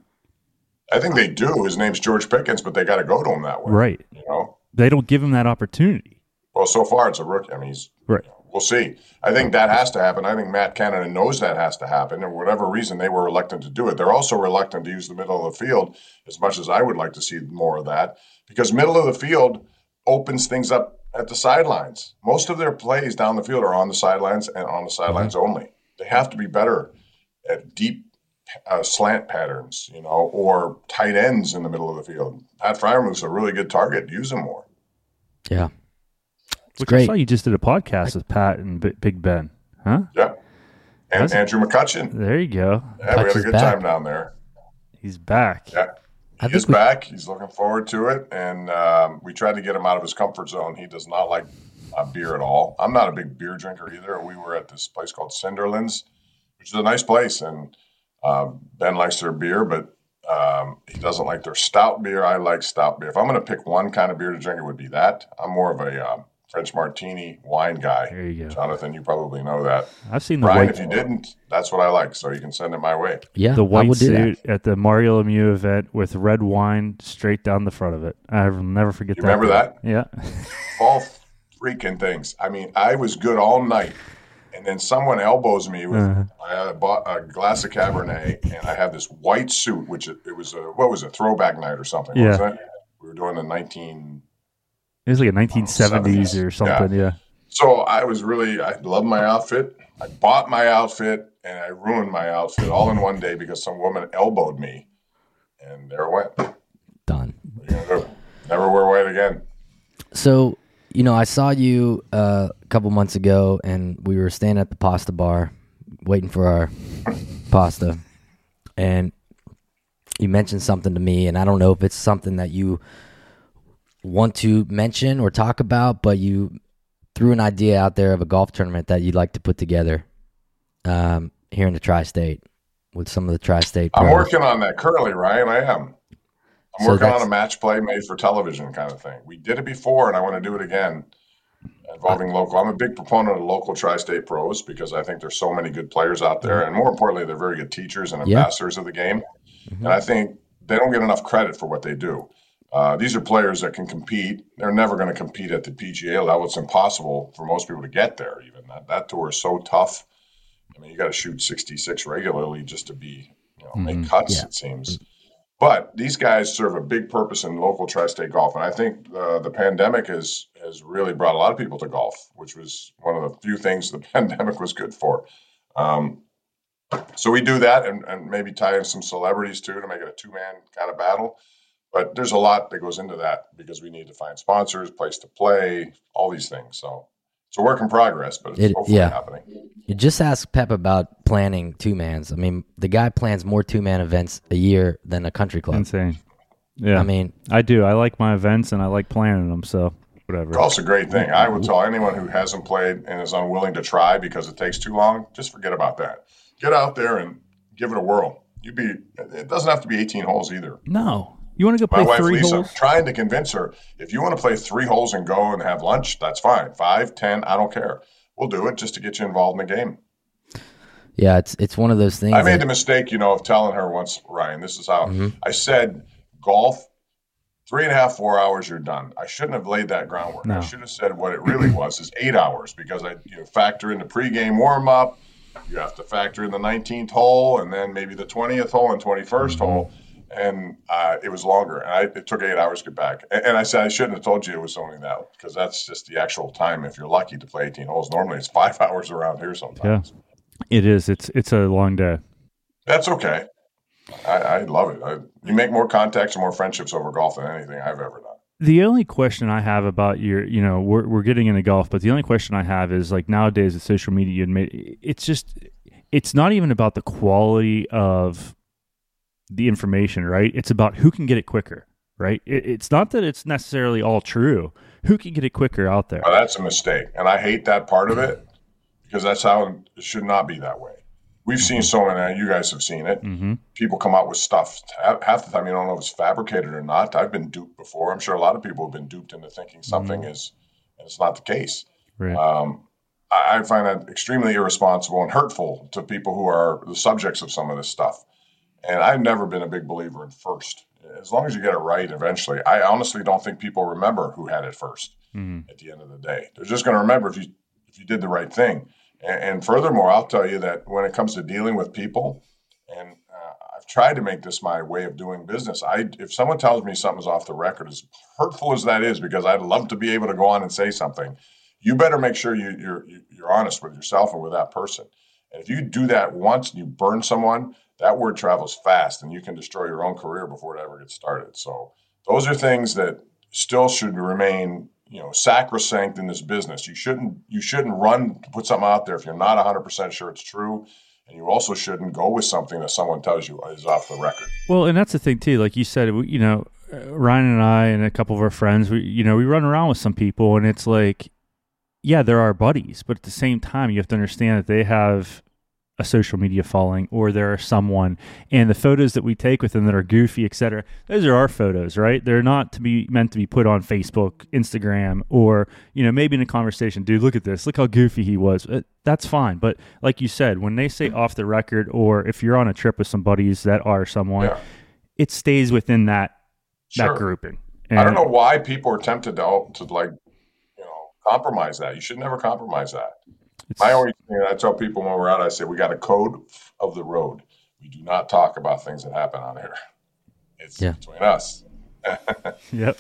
Speaker 1: I think they do. His name's George Pickens, but they got to go to him that way.
Speaker 3: Right.
Speaker 1: You know.
Speaker 3: They don't give him that opportunity.
Speaker 1: Well, so far it's a rookie. I mean, he's
Speaker 3: Right.
Speaker 1: we'll see. I think that has to happen. I think Matt Canada knows that has to happen, and whatever reason they were reluctant to do it. They're also reluctant to use the middle of the field as much as I would like to see more of that, because middle of the field opens things up at the sidelines. Most of their plays down the field are on the sidelines and on the sidelines mm-hmm. only. They have to be better at deep uh, slant patterns, you know, or tight ends in the middle of the field. Pat Freiermuth's a really good target. Use him more.
Speaker 2: Yeah.
Speaker 3: It's Which great. I saw you just did a podcast with Pat and B- Big Ben, huh?
Speaker 1: Yeah. And That's, Andrew McCutchen.
Speaker 3: There you go.
Speaker 1: Yeah, we had a good back. time down there.
Speaker 3: He's back.
Speaker 1: Yeah. He's we... back. He's looking forward to it. And um, we tried to get him out of his comfort zone. He does not like uh, beer at all. I'm not a big beer drinker either. We were at this place called Cinderlands, which is a nice place. And um, ben likes their beer, but um, he doesn't like their stout beer. I like stout beer. If I'm going to pick one kind of beer to drink, it would be that. I'm more of a um, French martini wine guy.
Speaker 3: There you go.
Speaker 1: Jonathan, you probably know that.
Speaker 3: I've seen the
Speaker 1: Brian,
Speaker 3: white.
Speaker 1: if you didn't, that's what I like. So you can send it my way.
Speaker 2: Yeah,
Speaker 3: the white suit at the Mario Lemieux event with red wine straight down the front of it. I'll never forget
Speaker 1: you
Speaker 3: that.
Speaker 1: Remember that?
Speaker 3: Yeah.
Speaker 1: All freaking things. I mean, I was good all night, and then someone elbows me with. Uh-huh. I bought a glass of Cabernet, and I have this white suit, which it, it was a what was it, throwback night or something? Yeah. We were doing the nineteen
Speaker 3: it was like a 1970s or something. Yeah. yeah.
Speaker 1: So I was really, I loved my outfit. I bought my outfit and I ruined my outfit all in one day because some woman elbowed me, and there it went.
Speaker 2: Done.
Speaker 1: Never wear white again.
Speaker 2: So you know, I saw you uh, a couple months ago, and we were standing at the pasta bar, waiting for our pasta, and you mentioned something to me, and I don't know if it's something that you want to mention or talk about, but you threw an idea out there of a golf tournament that you'd like to put together um, here in the tri-state with some of the tri-state.
Speaker 1: I'm working on that currently, Ryan. I am. I'm so working on a match play made for television kind of thing. We did it before, and I want to do it again involving local. I'm a big proponent of local tri-state pros because I think there's so many good players out there, and more importantly, they're very good teachers and ambassadors yeah. of the game. Mm-hmm. And I think they don't get enough credit for what they do. Uh, these are players that can compete. They're never going to compete at the PGA level. It's impossible for most people to get there. Even that that tour is so tough. I mean, you got to shoot 66 regularly just to be, you know, mm-hmm. make cuts. Yeah. It seems. But these guys serve a big purpose in local tri-state golf, and I think uh, the pandemic has has really brought a lot of people to golf, which was one of the few things the pandemic was good for. Um, so we do that, and, and maybe tie in some celebrities too to make it a two man kind of battle. But there's a lot that goes into that because we need to find sponsors, place to play, all these things. So it's a work in progress, but it's it, hopefully yeah. happening.
Speaker 2: You just asked Pep about planning two mans. I mean, the guy plans more two man events a year than a country club.
Speaker 3: Insane. Yeah.
Speaker 2: I mean,
Speaker 3: I do. I like my events and I like planning them. So whatever.
Speaker 1: Golf's a great thing. I would tell anyone who hasn't played and is unwilling to try because it takes too long, just forget about that. Get out there and give it a whirl. You'd be. It doesn't have to be 18 holes either.
Speaker 3: No, you want to go play My wife three Lisa, holes?
Speaker 1: trying to convince her if you want to play three holes and go and have lunch, that's fine. Five, ten, I don't care. We'll do it just to get you involved in the game.
Speaker 2: Yeah, it's it's one of those things.
Speaker 1: I made the mistake, you know, of telling her once, Ryan. This is how mm-hmm. I said golf. Three and a half, four hours, you're done. I shouldn't have laid that groundwork. No. I should have said what it really was is eight hours because I you know, factor in the pregame warm up. You have to factor in the 19th hole and then maybe the 20th hole and 21st mm-hmm. hole and uh, it was longer. And I, it took eight hours to get back. And, and, I said I shouldn't have told you it was only that because that's just the actual time. If you're lucky to play 18 holes, normally it's five hours around here sometimes.
Speaker 3: Yeah, it is. It's it's a long day.
Speaker 1: That's okay. I, I love it. I, you make more contacts and more friendships over golf than anything I've ever done.
Speaker 3: The only question I have about your, you know, we're we're getting into golf, but the only question I have is like nowadays with social media, it's just, it's not even about the quality of the information, right? It's about who can get it quicker, right? It, it's not that it's necessarily all true. Who can get it quicker out there?
Speaker 1: Well, that's a mistake, and I hate that part of it because that's how it should not be that way. We've mm-hmm. seen so many. You guys have seen it.
Speaker 3: Mm-hmm.
Speaker 1: People come out with stuff. Half the time, you don't know if it's fabricated or not. I've been duped before. I'm sure a lot of people have been duped into thinking something mm-hmm. is, and it's not the case.
Speaker 3: Right.
Speaker 1: Um, I find that extremely irresponsible and hurtful to people who are the subjects of some of this stuff. And I've never been a big believer in first. As long as you get it right eventually, I honestly don't think people remember who had it 1st
Speaker 3: mm-hmm.
Speaker 1: at the end of the day. They're just going to remember if you if you did the right thing. And, and furthermore, I'll tell you that when it comes to dealing with people, and uh, I've tried to make this my way of doing business. I if someone tells me something's off the record, as hurtful as that is, because I'd love to be able to go on and say something, you better make sure you, you're you're honest with yourself and with that person. And if you do that once and you burn someone, that word travels fast, and you can destroy your own career before it ever gets started. So those are things that still should remain you know sacrosanct in this business you shouldn't you shouldn't run to put something out there if you're not 100% sure it's true and you also shouldn't go with something that someone tells you is off the record
Speaker 3: Well, and that's the thing too. Like you said, you know, uh, Ryan and I and a couple of our friends, we you know, we run around with some people, and it's like, yeah, they're our buddies, but at the same time, you have to understand that they have a social media following, or they're someone, and the photos that we take with them that are goofy, etc. Those are our photos, right? They're not to be meant to be put on Facebook, Instagram, or you know, maybe in a conversation. Dude, look at this. Look how goofy he was. Uh, That's fine, but like you said, when they say off the record, or if you're on a trip with some buddies that are someone
Speaker 1: yeah
Speaker 3: it stays within that
Speaker 1: Sure.
Speaker 3: that grouping.
Speaker 1: i don't know why people are tempted to, to like compromise that you should never compromise that
Speaker 3: It's,
Speaker 1: my only thing I tell people when we're out, I say we got a code of the road. We do not talk about things that happen on here. It's
Speaker 4: Yeah.
Speaker 1: between us.
Speaker 3: Yep.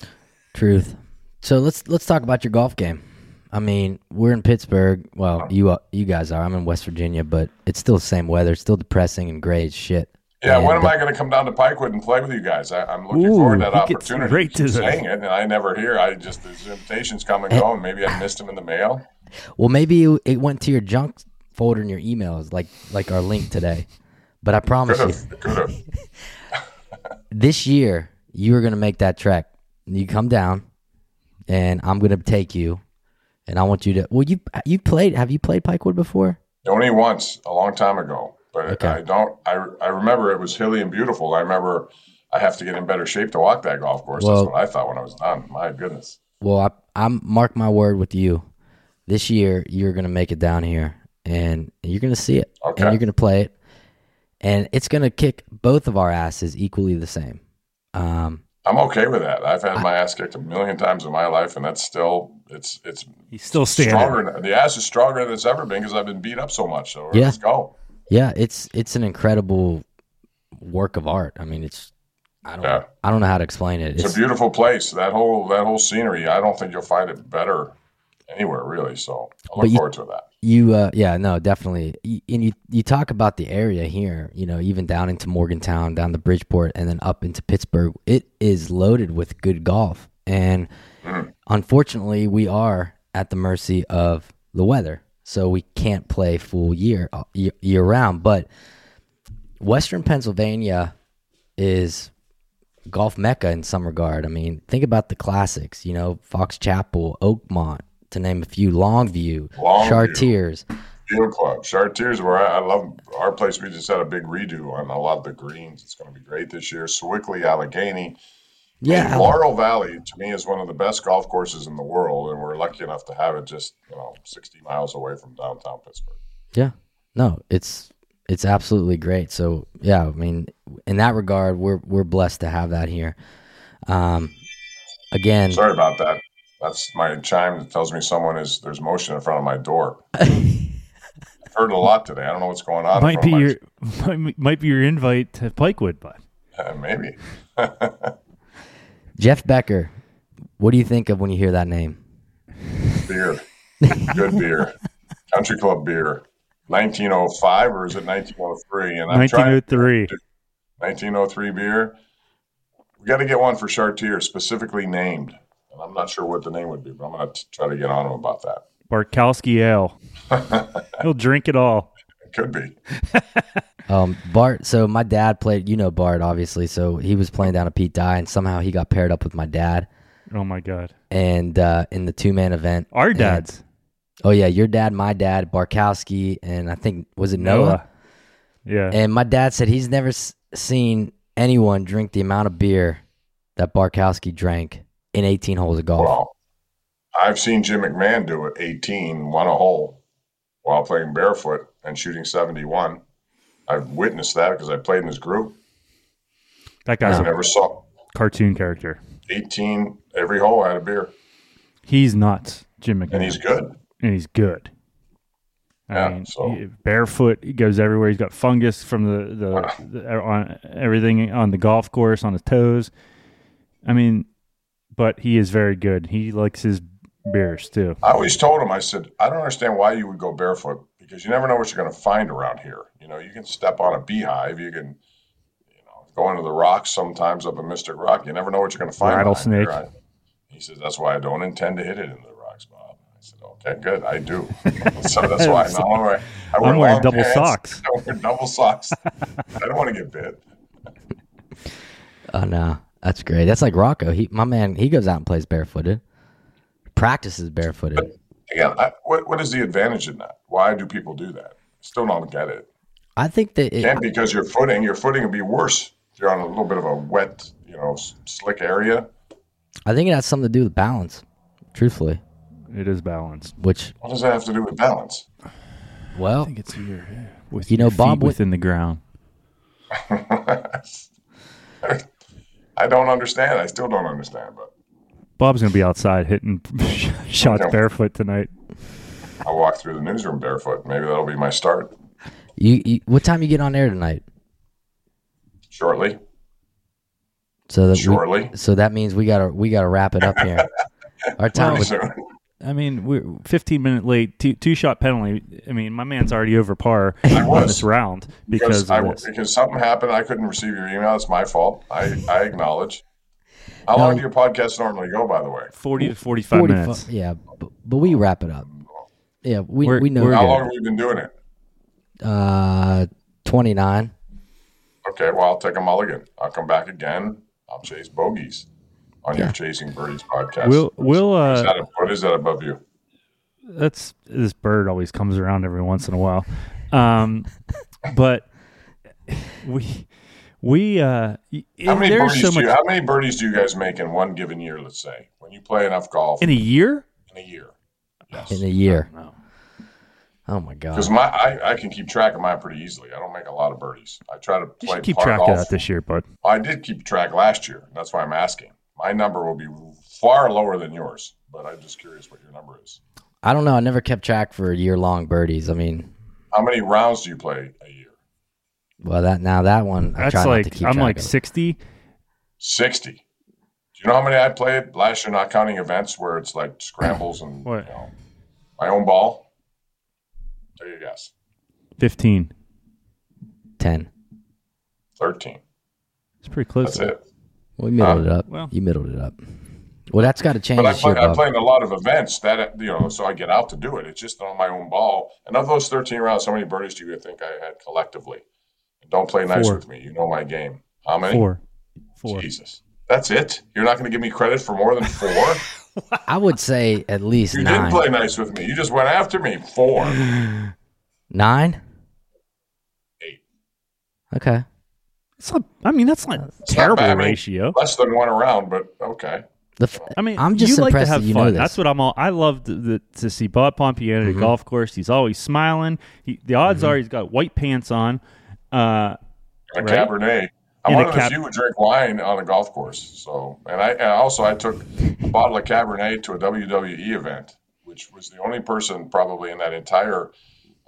Speaker 4: Truth. So let's let's talk about your golf game. I mean, we're in Pittsburgh. Well, you uh, you guys are. I'm in West Virginia, but it's still the same weather. It's still depressing and gray as shit.
Speaker 1: Yeah, when am I going to come down to Pikewood and play with you guys? I, I'm looking
Speaker 3: Ooh,
Speaker 1: forward to that opportunity. Great
Speaker 3: to the-
Speaker 1: saying it, and I never hear. I just these invitations come and eh. go, and maybe I missed them in the mail.
Speaker 4: Well, maybe it went to your junk folder in your emails, like like our link today. But I promise you,
Speaker 1: have, could have.
Speaker 4: this year you are going to make that trek. You come down, and I'm going to take you, and I want you to. Well, you you played. Have you played Pikewood before?
Speaker 1: Only once, a long time ago. But
Speaker 4: Okay.
Speaker 1: I don't. I I remember it was hilly and beautiful. I remember I have to get in better shape to walk that golf course.
Speaker 4: Well-
Speaker 1: That's what I thought when I was done. My goodness.
Speaker 4: Well, I, I'm mark my word with you. This year you're going to make it down here, and you're going to see it,
Speaker 1: Okay.
Speaker 4: and you're going to play it, and it's going to kick both of our asses equally the same. Um,
Speaker 1: I'm okay with that. I've had my ass kicked a million times in my life, and that's still it's it's
Speaker 3: He's still standing.
Speaker 1: stronger. The ass is stronger than it's ever been because I've been beat up so much. So
Speaker 4: Yeah.
Speaker 1: let's go.
Speaker 4: Yeah, it's it's an incredible work of art. I mean, it's I don't
Speaker 1: Yeah.
Speaker 4: I don't know how to explain it.
Speaker 1: It's,
Speaker 4: It's
Speaker 1: a beautiful place. That whole that whole scenery. I don't think you'll find it better anywhere really. So I look
Speaker 4: you-
Speaker 1: forward to that.
Speaker 4: You, uh, yeah, no, definitely. Y- And you, you talk about the area here, you know, even down into Morgantown, down to Bridgeport, and then up into Pittsburgh. It is loaded with good golf. And unfortunately, we are at the mercy of the weather. So we can't play full year, uh, year, year round. But Western Pennsylvania is golf mecca in some regard. I mean, think about the classics, you know, Fox Chapel, Oakmont, to name a few, Longview,
Speaker 1: Longview.
Speaker 4: Chartiers.
Speaker 1: Field Club, Chartiers, where I, I love our place. We just had a big redo on a lot of the greens. It's going to be great this year. Sewickley, Allegheny.
Speaker 4: Yeah,
Speaker 1: And Laurel Valley to me is one of the best golf courses in the world, and we're lucky enough to have it just you know 60 miles away from downtown Pittsburgh.
Speaker 4: yeah. No, it's it's absolutely great. So yeah, I mean, in that regard, we're we're blessed to have that here. Um, again,
Speaker 1: Sorry about that. That's my chime that tells me someone is there's motion in front of my door. I've heard a lot today. I don't know what's going on. in
Speaker 3: Might be your might, might be your invite to Pikewood, but
Speaker 1: of my- maybe.
Speaker 4: Jeff Becker, what do you think of when you hear that name?
Speaker 1: beer, good beer, country club beer. 1905 or is it 1903? And I'm trying
Speaker 3: 1903.
Speaker 1: 1903 beer. We got to get one for Chartier, specifically named. And I'm not sure what the name would be, but I'm going to try to get on him about that.
Speaker 3: Barkowski Ale. He'll drink it all.
Speaker 1: It could be.
Speaker 4: Um, Bart. So my dad played. You know Bart, obviously. So he was playing down at Pete Dye, and somehow he got paired up with my dad,
Speaker 3: Oh my god.
Speaker 4: and uh, in the two man event.
Speaker 3: Our
Speaker 4: And-
Speaker 3: dads.
Speaker 4: oh yeah, your dad, my dad, Barkowski, and I think was it Noah?
Speaker 3: Yeah.
Speaker 4: And my dad said he's never s- seen anyone drink the amount of beer that Barkowski drank in 18 holes of golf.
Speaker 1: Well, I've seen Jim McMahon do it 18, one a hole while playing barefoot and shooting 71. I've witnessed that because I played in his group.
Speaker 3: that guy's
Speaker 1: I never saw
Speaker 3: cartoon character.
Speaker 1: 18 every hole had a beer,
Speaker 3: He's nuts, Jim McMahon.
Speaker 1: and he's good.
Speaker 3: And he's good. I
Speaker 1: Yeah,
Speaker 3: mean,
Speaker 1: so-
Speaker 3: he- barefoot, he goes everywhere. He's got fungus from the, the, ah. the on everything on the golf course on his toes. I mean, but he is very good. He likes his beers too.
Speaker 1: I always told him, I said, I don't understand why you would go barefoot because you never know what you're going to find around here. You know, you can step on a beehive, you can, you know, go into the rocks sometimes up in Mystic Rock. You never know what you're going to find.
Speaker 3: Rattlesnake.
Speaker 1: there. I- He says, that's why I don't intend to hit it into the rocks, Bob. I said, okay, good. I do. so that's why now I'm wearing, I wear
Speaker 3: I'm wearing
Speaker 1: long
Speaker 3: double
Speaker 1: pants.
Speaker 3: socks.
Speaker 1: I wear double socks. I don't want to get bit.
Speaker 2: Oh no, that's great. That's like Rocco. He, my man, he goes out and plays barefooted. Practices barefooted.
Speaker 1: Again, I, what, what is the advantage in that? Why do people do that? Still don't get it.
Speaker 2: I think that it,
Speaker 1: And because your footing, your footing would be worse if you're on a little bit of a wet, you know, slick area.
Speaker 2: I think it has something to do with balance. Truthfully,
Speaker 3: It is balance.
Speaker 2: which
Speaker 1: What does that have to do with balance?
Speaker 2: well,
Speaker 3: I think it's your with
Speaker 2: You know,
Speaker 3: your feet
Speaker 2: Bob, what-
Speaker 3: within the ground.
Speaker 1: I don't understand. I still don't understand, but
Speaker 3: Bob's gonna be outside hitting shots barefoot tonight.
Speaker 1: I'll walk through the newsroom barefoot. Maybe that'll be my start
Speaker 2: you, you what time you get on air tonight?
Speaker 1: shortly.
Speaker 2: So that
Speaker 1: Shortly.
Speaker 2: we, so that means we gotta we gotta wrap it up here. Our time
Speaker 1: Pretty
Speaker 2: with.
Speaker 3: I mean, we're 15 minute late, two, two shot penalty. I mean, my man's already over par
Speaker 1: I
Speaker 3: on
Speaker 1: was.
Speaker 3: this round because
Speaker 1: Because, I,
Speaker 3: this.
Speaker 1: because something happened. I couldn't receive your email. It's my fault. I, I acknowledge. How long do your podcasts normally go, by the way?
Speaker 3: 40 to 45
Speaker 2: 40
Speaker 3: minutes.
Speaker 2: yeah, but, but we wrap it up. Yeah, we
Speaker 3: We're-
Speaker 2: we know.
Speaker 1: How
Speaker 3: good.
Speaker 1: long have we been doing it?
Speaker 2: Uh, twenty nine.
Speaker 1: Okay, well, I'll take a mulligan. I'll come back again. I'll chase bogeys on your Chasing Birdies podcast.
Speaker 3: We'll, we'll,
Speaker 1: is
Speaker 3: uh,
Speaker 1: that a, what is that above you?
Speaker 3: that's this bird always comes around every once in a while. Um, but we, we, uh,
Speaker 1: How many
Speaker 3: there's
Speaker 1: birdies
Speaker 3: so
Speaker 1: do
Speaker 3: much
Speaker 1: you, how many birdies do you guys make in one given year? Let's say when you play enough golf
Speaker 3: in a year.
Speaker 1: in a year.
Speaker 2: in a year.
Speaker 3: No.
Speaker 2: Oh my god.
Speaker 1: Because my I, I can keep track of mine pretty easily. I don't make a lot of birdies. I try to play
Speaker 3: should keep
Speaker 1: par
Speaker 3: track
Speaker 1: golf.
Speaker 3: of that this year, bud.
Speaker 1: I did keep track last year. That's why I'm asking. My number will be far lower than yours, but I'm just curious what your number is.
Speaker 2: I don't know. I never kept track for year long birdies. I mean,
Speaker 1: How many rounds do you play a year?
Speaker 2: Well that now that one I
Speaker 3: That's
Speaker 2: try not to
Speaker 3: like
Speaker 2: keep
Speaker 3: I'm
Speaker 2: track
Speaker 3: like
Speaker 2: of.
Speaker 3: 60.
Speaker 1: Sixty. Do you know how many I played last year? Not counting events where it's like scrambles and
Speaker 3: What?
Speaker 1: you know, my own ball. Take a guess.
Speaker 3: 15.
Speaker 2: ten.
Speaker 1: Thirteen.
Speaker 3: It's pretty close.
Speaker 1: That's it.
Speaker 2: We middled it up.
Speaker 3: well.
Speaker 2: you middled it up. Well, that's got to change
Speaker 1: But I
Speaker 2: this year,
Speaker 1: play, I
Speaker 2: Bob.
Speaker 1: play in a lot of events that you know, so I get out to do it. It's just on my own ball. And of those thirteen rounds, how many birdies do you think I had collectively? And don't play nice
Speaker 3: Four.
Speaker 1: with me. You know my game. How many?
Speaker 3: Four. Four.
Speaker 1: Jesus, that's it. You're not going to give me credit for more than four.
Speaker 2: I would say at least
Speaker 1: you
Speaker 2: nine.
Speaker 1: did play nice with me. You just went after me. Four,
Speaker 2: Nine.
Speaker 1: eight,
Speaker 2: Okay.
Speaker 3: It's not, I mean, that's not
Speaker 1: not
Speaker 3: terrible
Speaker 1: bad. I mean,
Speaker 3: ratio.
Speaker 1: less than one around, but okay.
Speaker 2: The f-
Speaker 3: I mean,
Speaker 2: I'm just
Speaker 3: you like to have
Speaker 2: that
Speaker 3: fun.
Speaker 2: this.
Speaker 3: That's what I'm all. I love the, the, to see Bob Pompeani
Speaker 2: Mm-hmm.
Speaker 3: a golf course. He's always smiling. He, the odds are he's got white pants on. Uh,
Speaker 1: A
Speaker 3: Right?
Speaker 1: Cabernet. I'm
Speaker 3: In a
Speaker 1: one of
Speaker 3: cab-
Speaker 1: the few who drink wine on a golf course. So, and I and also I took a bottle of Cabernet to a WWE event, which was the only person probably in that entire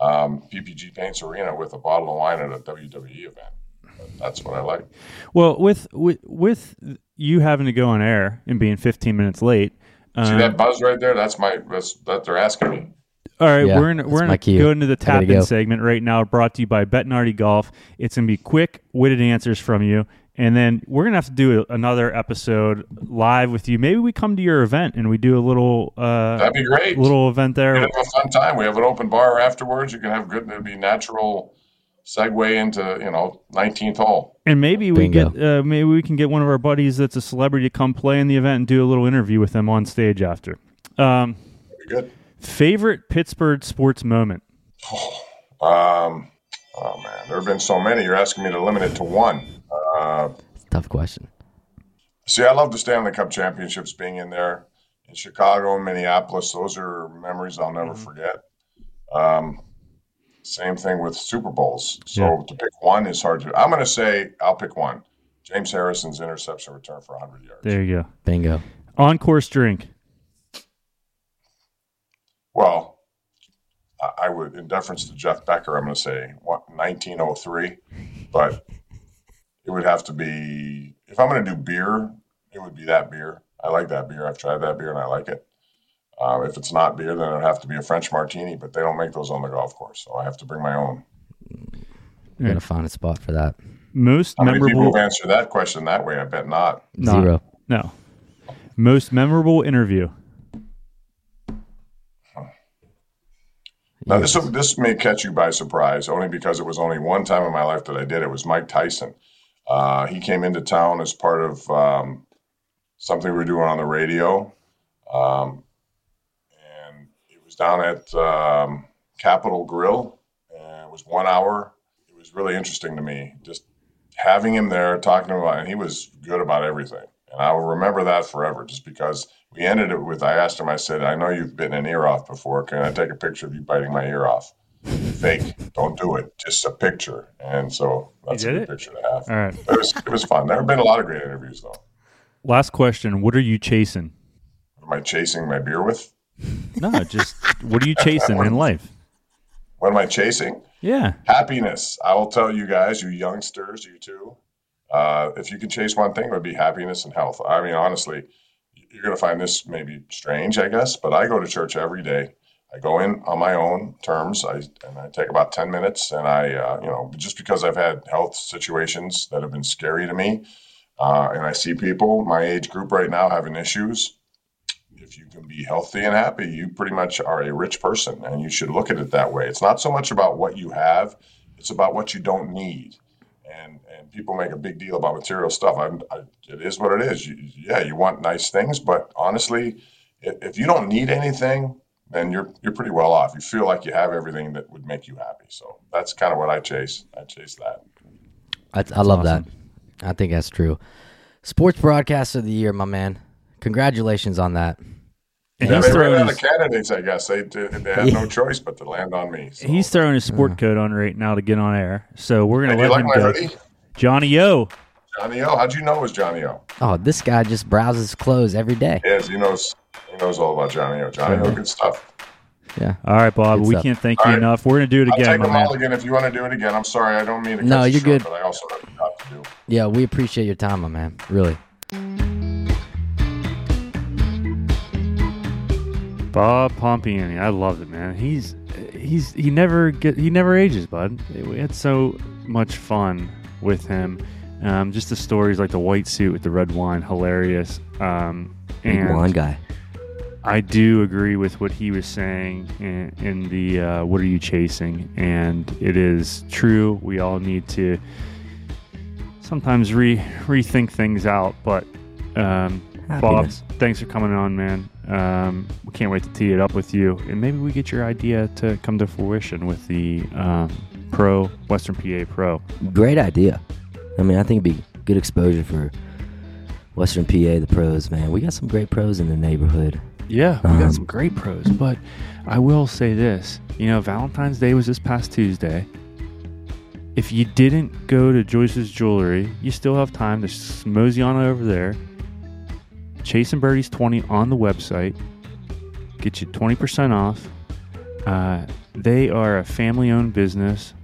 Speaker 1: um, PPG Paints arena with a bottle of wine at a WWE event. But that's what I like.
Speaker 3: well, with, with with you having to go on air and being 15 minutes late.
Speaker 1: See
Speaker 3: um,
Speaker 1: that buzz right there? That's my that's that they're asking me.
Speaker 3: All right,
Speaker 2: Yeah,
Speaker 3: we're in, we're
Speaker 2: my
Speaker 3: going to go into the
Speaker 2: I
Speaker 3: tap in
Speaker 2: go.
Speaker 3: segment right now, brought to you by Bettinardi Golf. It's going to be quick, witted answers from you, and then we're going to have to do a, another episode live with you. Maybe we come to your event and we do a little uh,
Speaker 1: That'd be great.
Speaker 3: little event there.
Speaker 1: We'd have a fun time. We have an open bar afterwards. You can have good. It'd be natural segue into you know 19th hole.
Speaker 3: And maybe we
Speaker 2: Bingo.
Speaker 3: get uh, maybe we can get one of our buddies that's a celebrity to come play in the event and do a little interview with them on stage after. Um,
Speaker 1: That'd be good.
Speaker 3: Favorite Pittsburgh sports moment.
Speaker 1: Um, oh man, there have been so many. You're asking me to limit it to one. Uh,
Speaker 2: Tough question.
Speaker 1: see, I love the Stanley Cup championships being in there in Chicago and Minneapolis. Those are memories I'll never forget. Um, same thing with Super Bowls. So
Speaker 3: Yeah.
Speaker 1: to pick one is hard to. I'm going to say I'll pick one. James Harrison's interception return for 100 yards.
Speaker 3: There you go.
Speaker 2: Bingo.
Speaker 3: On course drink.
Speaker 1: Well, I, I would, in deference to Jeff Becker, I'm going to say what 1903, but it would have to be if I'm going to do beer, it would be that beer. I like that beer. I've tried that beer and I like it. Uh, if it's not beer, then it would have to be a French martini, but they don't make those on the golf course, so I have to bring my own.
Speaker 2: You gotta find a spot for that.
Speaker 3: Most
Speaker 1: How many people
Speaker 3: memorable.
Speaker 1: have answered that question that way? I bet not.
Speaker 3: Not-
Speaker 2: Zero.
Speaker 3: No. Most memorable interview.
Speaker 1: Now this this may catch you by surprise, only because it was only one time in my life that I did it. Was Mike Tyson? Uh, he came into town as part of um, something we were doing on the radio, um, and it was down at um, Capital Grille, and it was one hour. It was really interesting to me, just having him there talking about, and he was good about everything, and I will remember that forever, just because we ended it with I asked him, I said, I know you've bitten an ear off before. Can I take a picture of you biting my ear off? Fake. Don't do it. Just a picture. And so that's a good
Speaker 3: it?
Speaker 1: picture to have.
Speaker 3: All right.
Speaker 1: It was it was fun. There have been a lot of great interviews though.
Speaker 3: Last question. What are you chasing?
Speaker 1: Am I chasing my beer with?
Speaker 3: No, just what are you chasing in life?
Speaker 1: What am I chasing?
Speaker 3: Yeah.
Speaker 1: Happiness. I will tell you guys, you youngsters, you too. Uh, if you can chase one thing, it would be happiness and health. I mean, honestly, you're going to find this maybe strange, I guess, but I go to church every day. I go in on my own terms. I and I take about ten minutes, and I, uh, you know, just because I've had health situations that have been scary to me, uh, and I see people my age group right now having issues. If you can be healthy and happy, you pretty much are a rich person, and you should look at it that way. It's not so much about what you have; it's about what you don't need. And and people make a big deal about material stuff. I, I, it is what it is. You, yeah, you want nice things, but honestly, if, if you don't need anything, then you're you're pretty well off. You feel like you have everything that would make you happy. So that's kind of what I chase. I chase that.
Speaker 2: I, I love
Speaker 3: awesome.
Speaker 2: that. I think that's true. Sports broadcaster of the year, my man. Congratulations on that.
Speaker 3: And
Speaker 1: Yeah,
Speaker 3: he's
Speaker 1: they ran
Speaker 3: throwing
Speaker 1: out
Speaker 3: his,
Speaker 1: of candidates. I guess they did, they had no choice but to land on me. So.
Speaker 3: he's throwing his sport mm. coat on right now to get on air. So we're gonna
Speaker 1: do you
Speaker 3: let
Speaker 1: like
Speaker 3: him
Speaker 1: my
Speaker 3: go.
Speaker 1: hoodie?
Speaker 3: Johnny O.
Speaker 1: Johnny O. How'd you know it was Johnny O?
Speaker 2: Oh, this guy just browses clothes every day.
Speaker 1: Yes, he knows. He knows all about Johnny O. Johnny O. Uh-huh. Good stuff.
Speaker 2: Yeah.
Speaker 3: All right, Bob.
Speaker 2: Good
Speaker 3: we
Speaker 2: stuff.
Speaker 3: can't thank
Speaker 1: All
Speaker 3: you
Speaker 1: right.
Speaker 3: enough. We're gonna do it
Speaker 1: I'll
Speaker 3: again,
Speaker 1: take
Speaker 3: my
Speaker 1: them
Speaker 3: man.
Speaker 1: all again if you want to do it again. I'm sorry, I don't mean to.
Speaker 2: No,
Speaker 1: cut you
Speaker 2: you're
Speaker 1: short,
Speaker 2: good.
Speaker 1: But I also have a job to do.
Speaker 2: Yeah, we appreciate your time, my man. Really.
Speaker 3: Bob Pompeani. I love it, man. He's he's he never get he never ages, bud. We had so much fun with him. Um, just the stories like the white suit with the red wine, hilarious. Um, and
Speaker 2: wine guy.
Speaker 3: I do agree with what he was saying in, in the uh, "What are you chasing?" and it is true. We all need to sometimes re rethink things out. But um, Bob, thanks for coming on, man. Um, we can't wait to tee it up with you, and maybe we get your idea to come to fruition with the um, Pro Western PA Pro.
Speaker 2: Great idea. I mean, I think it'd be good exposure for Western PA, the pros, man. We got some great pros in the neighborhood.
Speaker 3: Yeah, we
Speaker 2: Um,
Speaker 3: got some great pros, but I will say this: you know, Valentine's Day was this past Tuesday. If you didn't go to Joyce's Jewelry, you still have time to s- mosey on over there. Chasing Birdies twenty on the website, get you twenty percent off. Uh, they are a family-owned business.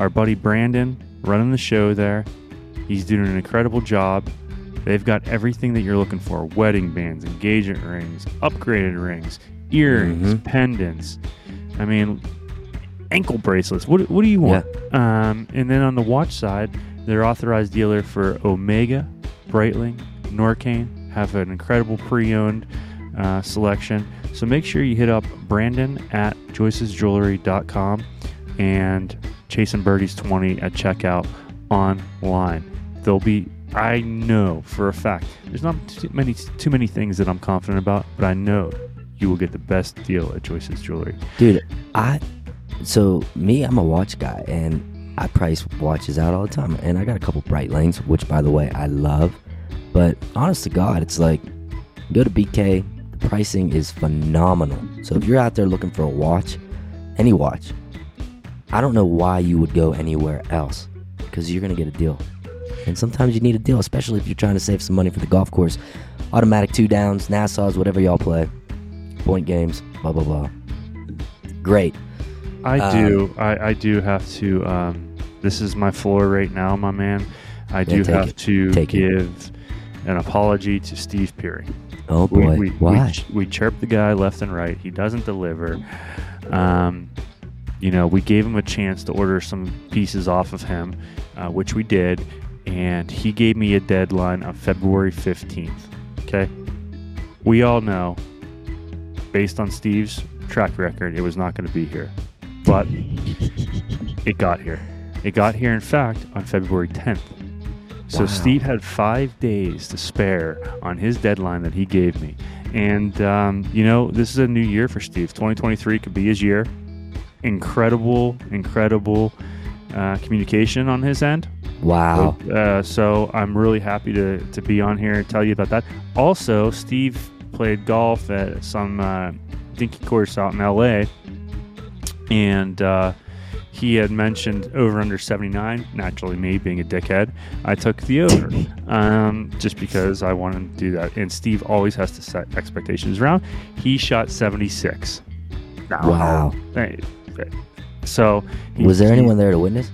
Speaker 3: Our buddy Brandon running the show there. He's doing an incredible job. They've got everything that you're looking for wedding bands, engagement rings, upgraded rings, earrings,
Speaker 2: Mhm.
Speaker 3: pendants. I mean, ankle bracelets. What, what do you want? Um, and then on the watch side, they're authorized dealer for Omega, Breitling, Norqain, have an incredible pre owned uh, selection. So make sure you hit up Brandon at joycesjewelry.com and Chasing Birdies 20 at checkout online. There'll be I know for a fact there's not too many too many things that I'm confident about, but I know you will get the best deal at Joyce's Jewelry.
Speaker 2: Dude, I so me, I'm a watch guy and I price watches out all the time. And I got a couple Breitlings, which by the way I love. But honest to God, it's like go to BK, the pricing is phenomenal. So if you're out there looking for a watch, any watch, I don't know why you would go anywhere else because you're gonna get a deal. And sometimes you need a deal, especially if you're trying to save some money for the golf course. Automatic two downs, Nassau's, whatever y'all play, point games, blah blah blah. Great.
Speaker 3: I
Speaker 2: Um,
Speaker 3: do. I, I do have to. Um, this is my floor right now, my man. I do have
Speaker 2: it.
Speaker 3: to
Speaker 2: Take it.
Speaker 3: give an apology to Steve Peary.
Speaker 2: Oh
Speaker 3: We,
Speaker 2: boy,
Speaker 3: we,
Speaker 2: why?
Speaker 3: We, we chirp the guy left and right. He doesn't deliver. Um, you know, we gave him a chance to order some pieces off of him, uh, which we did, and he gave me a deadline of February 15th. Okay. We all know, based on Steve's track record, it was not going to be here. But it got here. It got here, in fact, on February 10th. So
Speaker 2: Wow.
Speaker 3: Steve had five days to spare on his deadline that he gave me. And, um, you know, this is a new year for Steve. 2023 could be his year. Incredible, incredible uh, communication on his end.
Speaker 2: wow.
Speaker 3: Uh, so I'm really happy to, to be on here and tell you about that. Also, Steve played golf at some uh, dinky course out in LA, and uh, he had mentioned over under 79. Naturally, me being a dickhead, I took the over um, just because I wanted to do that. And Steve always has to set expectations around. He shot 76. Now,
Speaker 2: Wow.
Speaker 3: hey, So he-
Speaker 2: Was there
Speaker 3: he-
Speaker 2: anyone there to witness?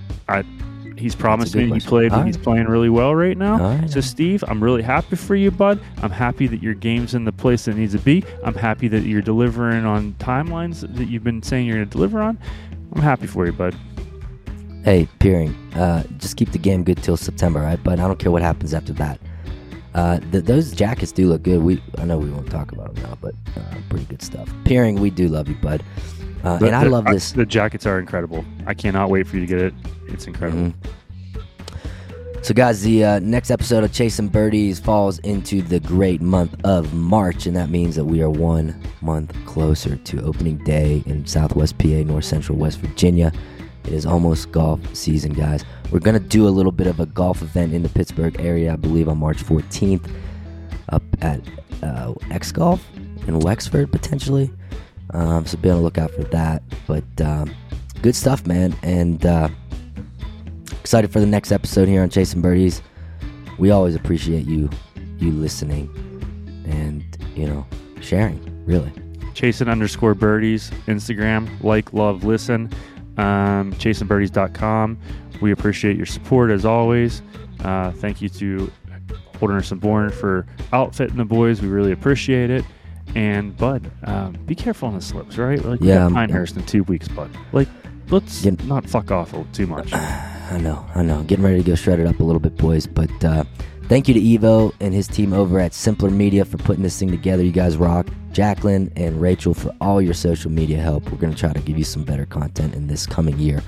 Speaker 3: He's promised me he played.
Speaker 2: All
Speaker 3: He's
Speaker 2: right.
Speaker 3: playing really well right now.
Speaker 2: Right.
Speaker 3: So Steve, I'm really happy for you, bud. I'm happy that your game's in the place that it needs to be. I'm happy that you're delivering on timelines that you've been saying you're going to deliver on. I'm happy for you, bud.
Speaker 2: Hey, Peering, uh, just keep the game good till September, right? But I don't care what happens after that. Uh, th- those jackets do look good. We I know we won't talk about them now, but uh, pretty good stuff. Peering, we do love you, bud. Uh,
Speaker 3: The-
Speaker 2: and I
Speaker 3: the-
Speaker 2: love this.
Speaker 3: The jackets are incredible. I cannot wait for you to get it. It's incredible.
Speaker 2: Mhm. So, guys, the uh, next episode of Chasing Birdies falls into the great month of March, and that means that we are one month closer to opening day in Southwest PA, North Central West Virginia. It is almost golf season, guys. We're going to do a little bit of a golf event in the Pittsburgh area, I believe, on March 14th, up at uh, X Golf in Wexford, potentially. Um, so, be on the lookout for that. But um, good stuff, man. And. Uh, excited for the next episode here on Chasing Birdies. We always appreciate you, you listening, and you know, sharing. Really,
Speaker 3: Chasing underscore birdies, Instagram, like, love, listen, um, chasingbirdies.com. We appreciate your support as always. Uh, thank you to Holderness and Bourne for outfitting the boys. We really appreciate it. And Bud, um, be careful on the slopes, right? Like
Speaker 2: Yeah, I'm-
Speaker 3: Pinehurst in two weeks, Bud. Like, let's not fuck off too much.
Speaker 2: I know, I know. Getting ready to go shred it up a little bit, boys. But uh, thank you to Evo and his team over at Simpler Media for putting this thing together. You guys rock. Jacqueline and Rachel for all your social media help. We're gonna try to give you some better content in this coming year.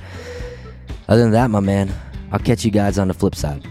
Speaker 2: Other than that, my man, I'll catch you guys on the flip side.